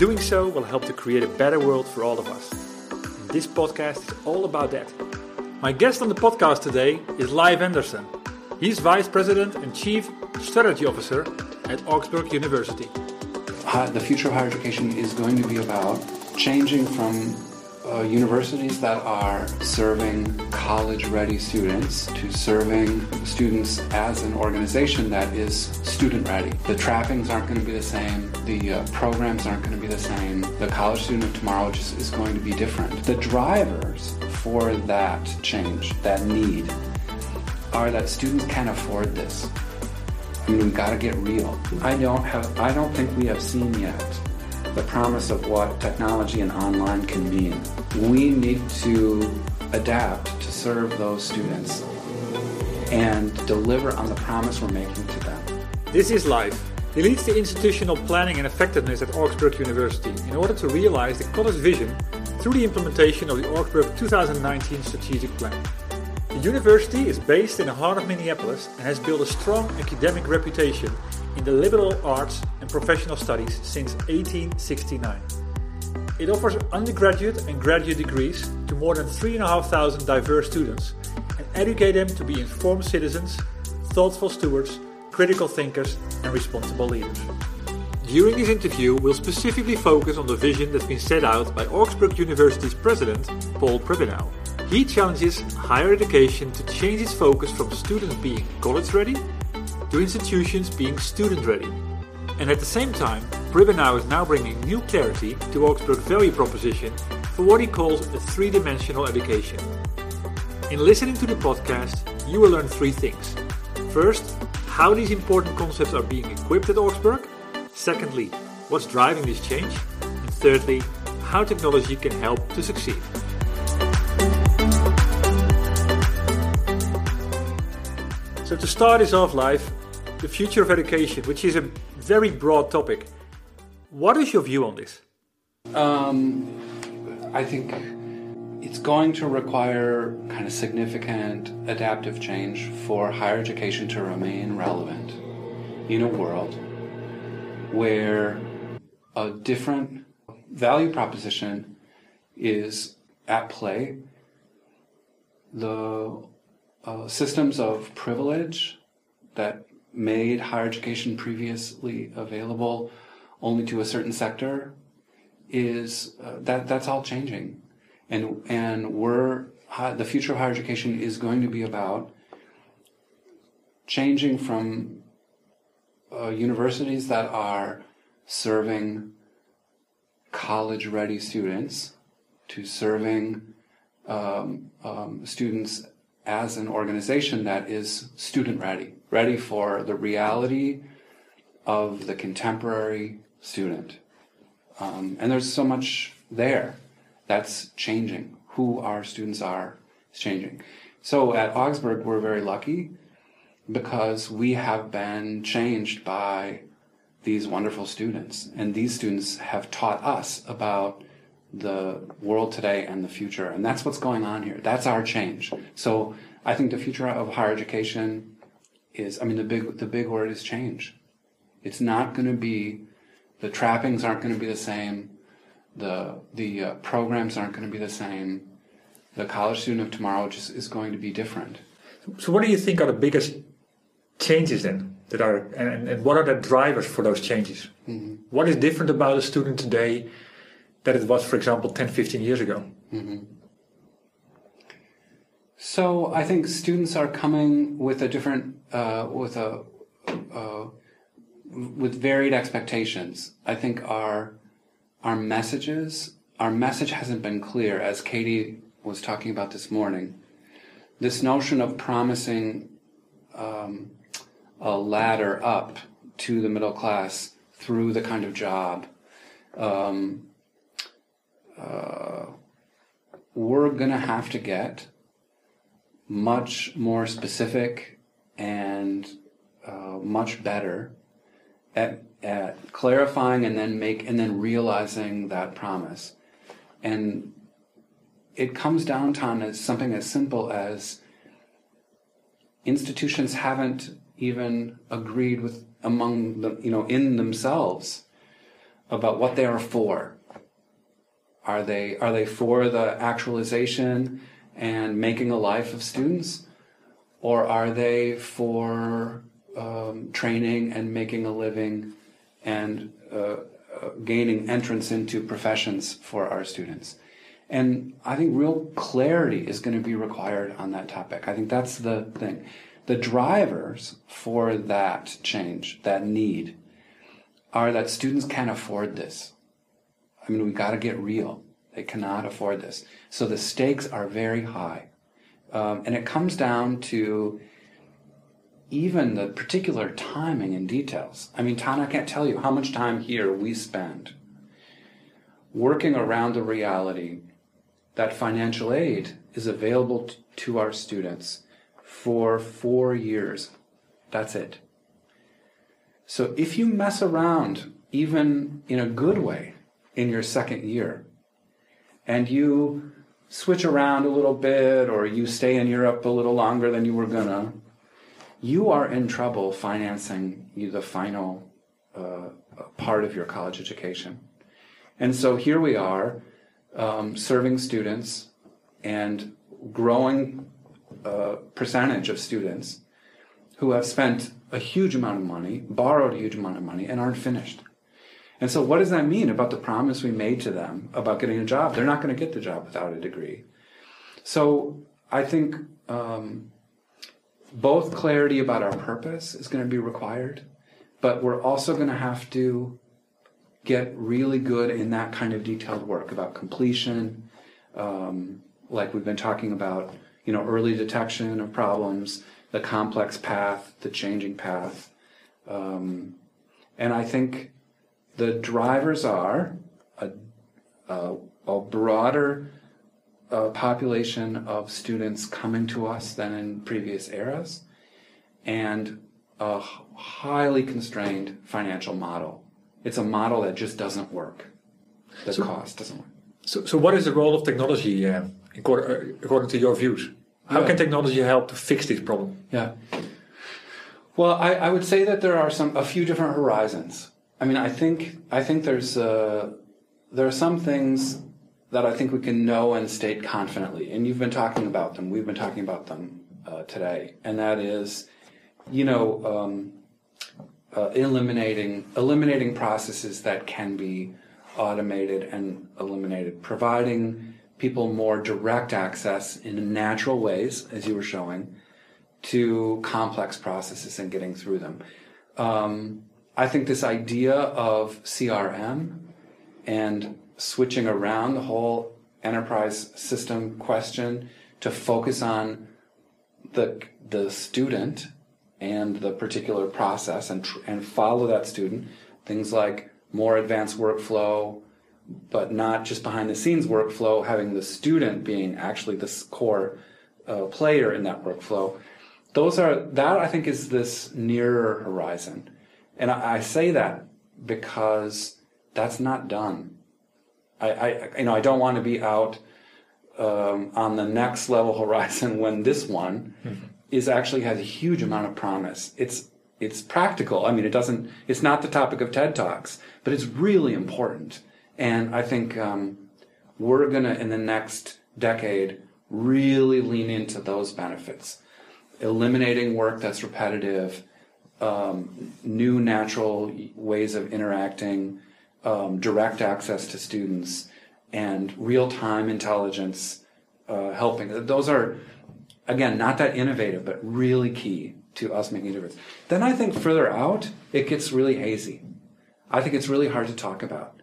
Doing so will help to create a better world for all of us. And this podcast is all about that. My guest on the podcast today is Leif Anderson. He's Vice President and Chief Strategy Officer at Augsburg University. The future of higher education is going to be about changing from uh, universities that are serving college ready students to serving students as an organization that is student ready. The trappings aren't going to be the same, the uh, programs aren't going to be the same, the college student of tomorrow just is going to be different. The drivers for that change, that need, are that students can't afford this. I mean, we've got to get real. I don't have, I don't think we have seen yet the promise of what technology and online can mean. We need to adapt to serve those students and deliver on the promise we're making to them. This is life. He leads the institutional planning and effectiveness at Augsburg University in order to realize the college vision through the implementation of the Augsburg 2019 strategic plan. The university is based in the heart of Minneapolis and has built a strong academic reputation in the liberal arts professional studies since 1869. It offers undergraduate and graduate degrees to more than 3,500 diverse students and educate them to be informed citizens, thoughtful stewards, critical thinkers, and responsible leaders. During this interview, we'll specifically focus on the vision that's been set out by Augsburg University's president, Paul Pribbenow. He challenges higher education to change its focus from students being college ready to institutions being student ready. And at the same time, Pribbenow is now bringing new clarity to Augsburg's value proposition for what he calls a three dimensional education. In listening to the podcast, you will learn three things. First, how these important concepts are being equipped at Augsburg. Secondly, what's driving this change. And thirdly, how technology can help to succeed. So, to start this off, Leif, the future of education, which is a very broad topic. What is your view on this? Um, I think it's going to require kind of significant adaptive change for higher education to remain relevant in a world where a different value proposition is at play. The uh, systems of privilege that made higher education previously available only to a certain sector is uh, that that's all changing. And and we're the future of higher education is going to be about changing from uh, universities that are serving college ready students to serving um, um, students as an organization that is student ready, ready for the reality of the contemporary student. Um, and there's so much there that's changing. Who our students are is changing. So at Augsburg, we're very lucky because we have been changed by these wonderful students. And these students have taught us about the world today and the future. And that's what's going on here. That's our change. So I think the future of higher education is, I mean, the big, the big word is change. It's not going to be, the trappings aren't going to be the same. The, the uh, programs aren't going to be the same. the college student of tomorrow just is going to be different. So, what do you think are the biggest changes then that are, and, and what are the drivers for those changes? Mm-hmm. What is different about a student today that it was, for example, 10, 15 years ago? Mm-hmm. So I think students are coming with a different, uh, with a, uh, with varied expectations. I think our our messages, our message hasn't been clear, as Katie was talking about this morning. This notion of promising um, a ladder up to the middle class through the kind of job. Um, uh, we're going to have to get much more specific and uh, much better at, at clarifying and then make and then realizing that promise. And it comes down to something as simple as institutions haven't even agreed with among you know in themselves about what they are for. Are they are they for the actualization and making a life of students, or are they for um, training and making a living and uh, uh, gaining entrance into professions for our students. And I think real clarity is going to be required on that topic. I think that's the thing. The drivers for that change, that need, are that students can't afford this. I mean, we got to get real. They cannot afford this. So the stakes are very high. Um, and it comes down to even the particular timing and details. I mean, Tana can't tell you how much time here we spend working around the reality that financial aid is available t- to our students for four years. That's it. So if you mess around, even in a good way, in your second year, and you switch around a little bit, or you stay in Europe a little longer than you were gonna, you are in trouble financing the final uh, part of your college education. And so here we are um, serving students and growing uh, percentage of students who have spent a huge amount of money, borrowed a huge amount of money, and aren't finished. And so, what does that mean about the promise we made to them about getting a job? They're not going to get the job without a degree. So, I think um, both clarity about our purpose is going to be required, but we're also going to have to get really good in that kind of detailed work about completion, um, like we've been talking about, you know, early detection of problems, the complex path, the changing path. Um, and I think the drivers are a, a, a broader a population of students coming to us than in previous eras, and a highly constrained financial model. It's a model that just doesn't work. The so, cost doesn't work. So, so what is the role of technology uh, according, according to your views? How yeah. can technology help to fix this problem? Yeah. Well, I, I, would say that there are some a few different horizons. I mean, I think I think there's uh, there are some things that I think we can know and state confidently. And you've been talking about them. We've been talking about them uh, today, and that is, you know, um, uh, eliminating eliminating processes that can be automated and eliminated, providing people more direct access in natural ways, as you were showing, to complex processes and getting through them. Um, I think this idea of CRM and switching around the whole enterprise system question to focus on the the student and the particular process and tr- and follow that student things like more advanced workflow but not just behind the scenes workflow having the student being actually the core uh, player in that workflow. Those are that i think is this nearer horizon and I, I say that because that's not done I, I you know I don't want to be out um, on the next level horizon when this one mm-hmm. is actually has a huge amount of promise. It's it's practical. I mean, it doesn't. It's not the topic of TED talks, but it's really important. And I think um, we're gonna in the next decade really lean into those benefits, eliminating work that's repetitive, um, new natural ways of interacting, um, direct access to students, and real time intelligence uh, helping. Those are, again, not that innovative, but really key to us making a difference. Then I think further out, it gets really hazy. I think it's really hard to talk about.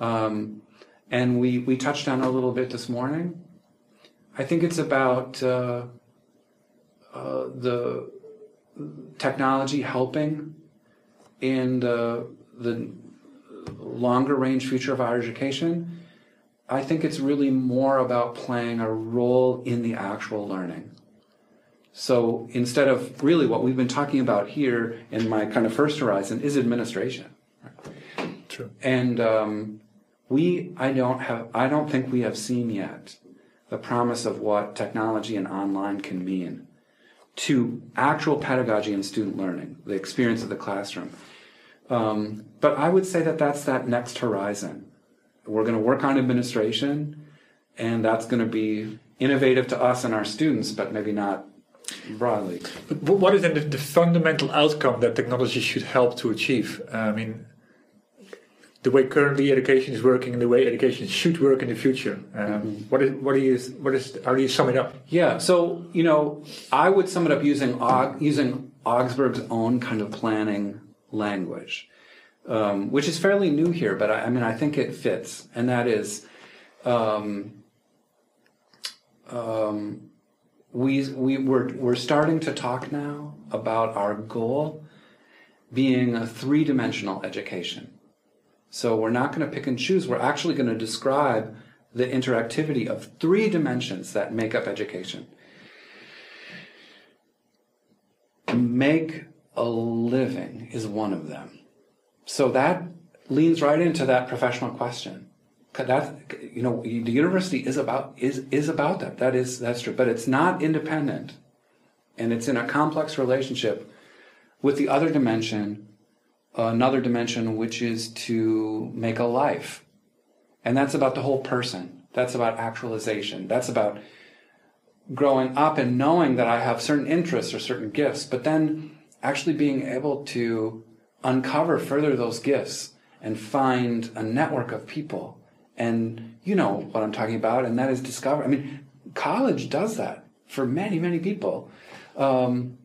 Um, and we, we touched on a little bit this morning. I think it's about uh, uh, the technology helping in the, the longer range future of higher education. I think it's really more about playing a role in the actual learning. So instead of really what we've been talking about here in my kind of first horizon is administration. True. And um, we, I don't have, I don't think we have seen yet the promise of what technology and online can mean to actual pedagogy and student learning, the experience of the classroom. Um, but I would say that that's that next horizon. We're going to work on administration, and that's going to be innovative to us and our students, but maybe not broadly. But what is then the, the fundamental outcome that technology should help to achieve? I mean, the way currently education is working and the way education should work in the future. Um, mm-hmm. what is what you what is how do you sum it up? Yeah, so you know, I would sum it up using using Augsburg's own kind of planning language, um, which is fairly new here, but I, I, mean I think it fits, and that is. Um, um we we we're, we're starting to talk now about our goal being a three-dimensional education so we're not going to pick and choose. We're actually going to describe the interactivity of three dimensions that make up education. Make a living is one of them. So that leans right into that professional question. That you know, the university is about is is about that. That is that's true, but it's not independent, and it's in a complex relationship with the other dimension another dimension, which is to make a life. And that's about the whole person. That's about actualization. That's about growing up and knowing that I have certain interests or certain gifts, but then actually being able to uncover further those gifts and find a network of people. And you know what I'm talking about, and that is discover. I mean, college does that for many, many people. Um,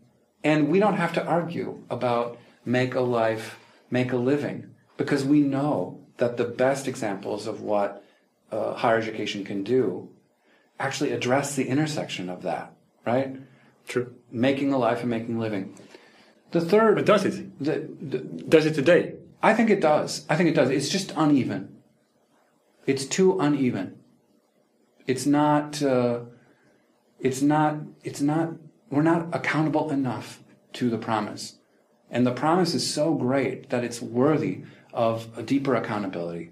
and we don't have to argue about make a life make a living because we know that the best examples of what uh, higher education can do actually address the intersection of that, right? True. Making a life and making a living. The third. But does it? The, the, does it today? I think it does. I think it does. It's just uneven. It's too uneven. It's not. Uh, it's not. It's not. We're not accountable enough to the promise. And the promise is so great that it's worthy of a deeper accountability.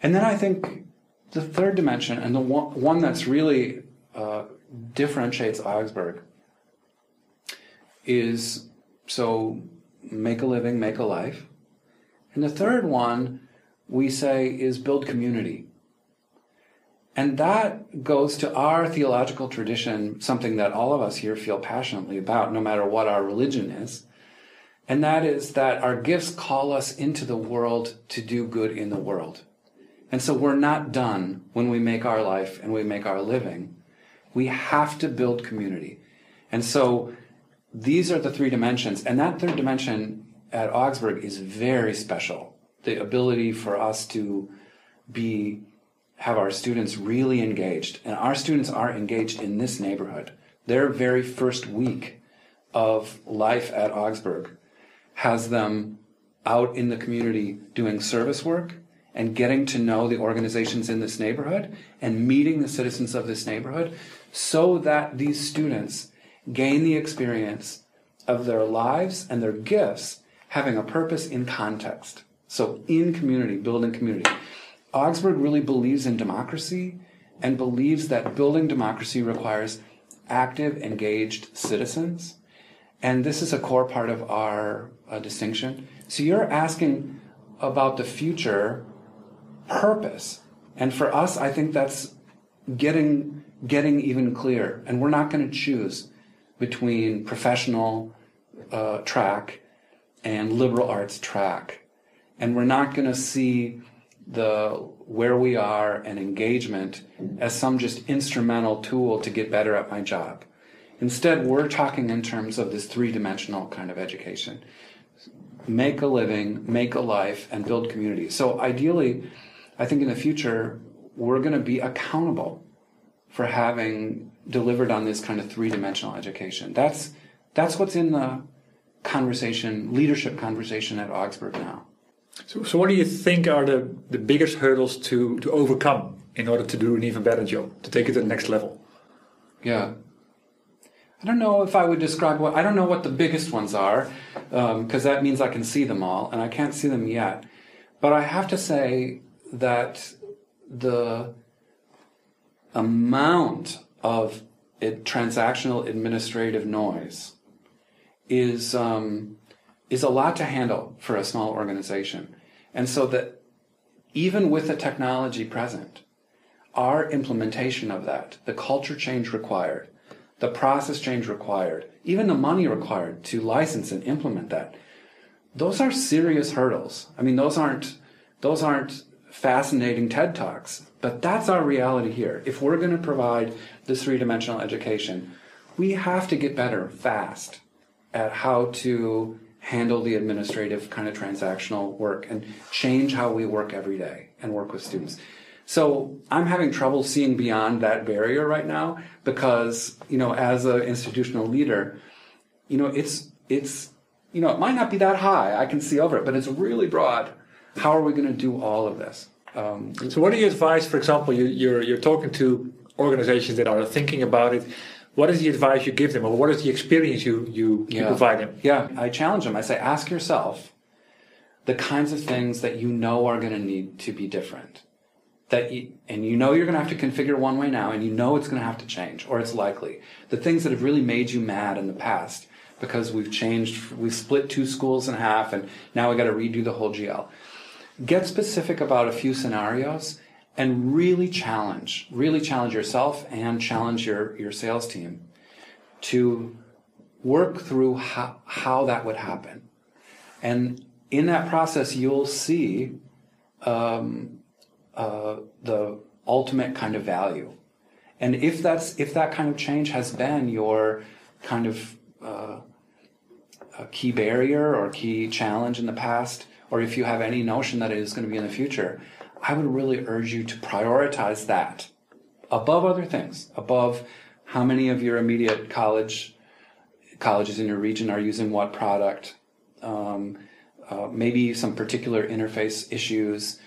And then I think the third dimension, and the one, that's really uh, differentiates Augsburg, is so make a living, make a life. And the third one we say is build community. And that goes to our theological tradition, something that all of us here feel passionately about, no matter what our religion is. And that is that our gifts call us into the world to do good in the world. And so we're not done when we make our life and we make our living. We have to build community. And so these are the three dimensions. And that third dimension at Augsburg is very special. The ability for us to be, have our students really engaged. And our students are engaged in this neighborhood. Their very first week of life at Augsburg has them out in the community doing service work and getting to know the organizations in this neighborhood and meeting the citizens of this neighborhood so that these students gain the experience of their lives and their gifts having a purpose in context. So, in community, building community. Augsburg really believes in democracy and believes that building democracy requires active, engaged citizens and this is a core part of our uh, distinction. So you're asking about the future purpose. And for us, I think that's getting getting even clearer. And we're not going to choose between professional uh, track and liberal arts track. And we're not going to see the where we are and engagement as some just instrumental tool to get better at my job. Instead, we're talking in terms of this three dimensional kind of education make a living, make a life, and build community. So, ideally, I think in the future, we're going to be accountable for having delivered on this kind of three dimensional education. That's, that's what's in the conversation, leadership conversation at Augsburg now. So, so what do you think are the, the biggest hurdles to, to overcome in order to do an even better job, to take it to the next level? Yeah. I don't know if I would describe what I don't know what the biggest ones are, because um, that means I can see them all, and I can't see them yet. But I have to say that the amount of it, transactional administrative noise is um, is a lot to handle for a small organization, and so that even with the technology present, our implementation of that, the culture change required, the process change required, even the money required to license and implement that, those are serious hurdles. I mean, those aren't those aren't fascinating TED talks, but that's our reality here. If we're going to provide this three-dimensional education, we have to get better fast at how to handle the administrative kind of transactional work and change how we work every day and work with students. So I'm having trouble seeing beyond that barrier right now because, you know, as an institutional leader, you know, it's, it's, you know, it might not be that high. I can see over it, but it's really broad. How are we going to do all of this? Um, so what do you advise, for example, you, you're, you're talking to organizations that are thinking about it. What is the advice you give them or what is the experience you, you, yeah. you provide them? Yeah, I challenge them. I say, ask yourself the kinds of things that you know are going to need to be different that you, and you know you're going to have to configure one way now and you know it's going to have to change or it's likely. The things that have really made you mad in the past because we've changed we've split two schools in half and now we got to redo the whole gl get specific about a few scenarios and really challenge really challenge yourself and challenge your your sales team to work through how, how that would happen. And in that process you'll see um, uh, the ultimate kind of value. And if that's if that kind of change has been your kind of uh, key barrier or key challenge in the past, or if you have any notion that it is going to be in the future, I would really urge you to prioritize that above other things, above how many of your immediate college colleges in your region are using what product, um, uh, maybe some particular interface issues,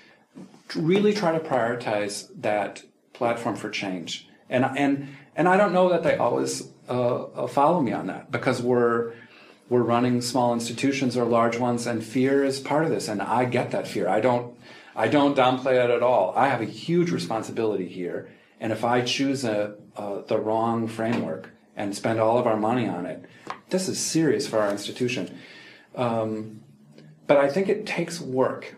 really try to prioritize that platform for change. And and and I don't know that they always uh, uh, follow me on that because we're we're running small institutions or large ones, and fear is part of this. And I get that fear. I don't I don't downplay it at all. I have a huge responsibility here, and if I choose a, a the wrong framework and spend all of our money on it, this is serious for our institution. Um, but I think it takes work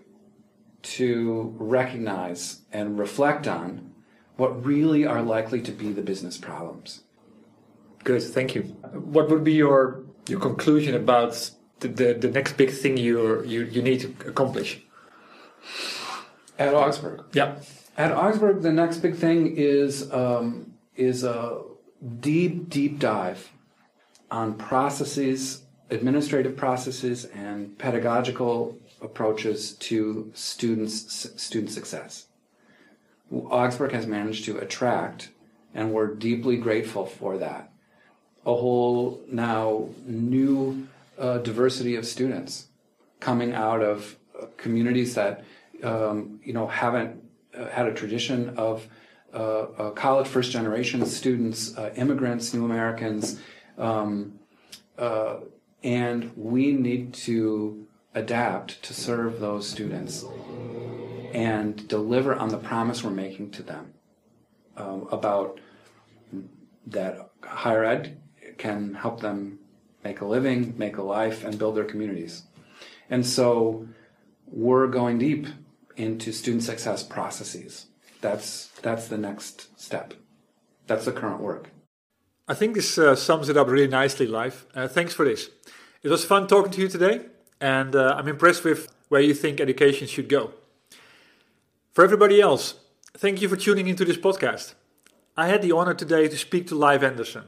to recognize and reflect on what really are likely to be the business problems. Good, thank you. What would be your your conclusion about the, the, the next big thing you you you need to accomplish? At Augsburg. Yeah. At Augsburg, the next big thing is um, is a deep deep dive on processes, administrative processes, and pedagogical approaches to students student success. Augsburg has managed to attract, and we're deeply grateful for that, a whole now new uh, diversity of students coming out of uh, communities that um, you know haven't uh, had a tradition of uh, uh, college first generation students, uh, immigrants, new Americans, um, and we need to adapt to serve those students and deliver on the promise we're making to them um, about that higher ed can help them make a living, make a life, and build their communities. And so we're going deep into student success processes. That's that's the next step. that's the current work. I think this uh, sums it up really nicely, Leif. Uh, thanks for this. It was fun talking to you today, and uh, I'm impressed with where you think education should go. For everybody else, thank you for tuning into this podcast. I had the honor today to speak to Leif Anderson.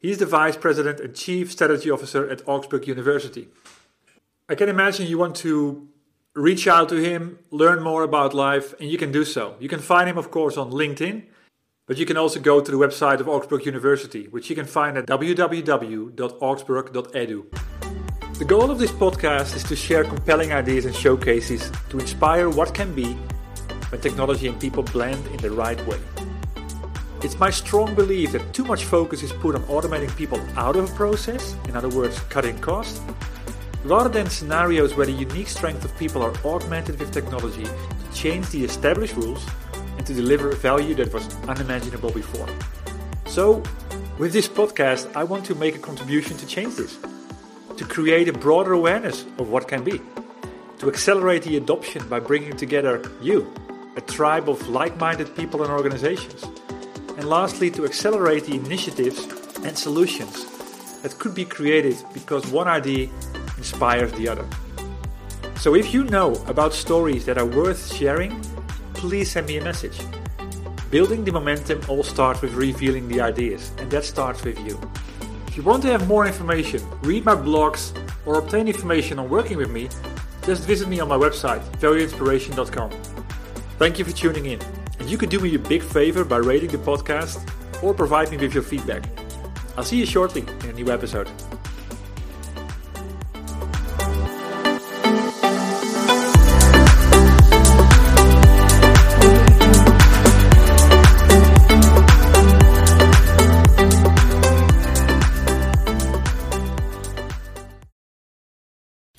He's the Vice President and Chief Strategy Officer at Augsburg University. I can imagine you want to reach out to him, learn more about Leif, and you can do so. You can find him, of course, on LinkedIn, but you can also go to the website of Augsburg University, which you can find at www.augsburg.edu. The goal of this podcast is to share compelling ideas and showcases to inspire what can be when technology and people blend in the right way. It's my strong belief that too much focus is put on automating people out of a process, in other words, cutting costs, rather than scenarios where the unique strength of people are augmented with technology to change the established rules and to deliver value that was unimaginable before. So, with this podcast, I want to make a contribution to change this to create a broader awareness of what can be, to accelerate the adoption by bringing together you, a tribe of like minded people and organizations, and lastly, to accelerate the initiatives and solutions that could be created because one idea inspires the other. So if you know about stories that are worth sharing, please send me a message. Building the momentum all starts with revealing the ideas, and that starts with you. If you want to have more information, read my blogs, or obtain information on working with me, just visit me on my website, valueinspiration.com. Thank you for tuning in, and you can do me a big favor by rating the podcast or provide me with your feedback. I'll see you shortly in a new episode.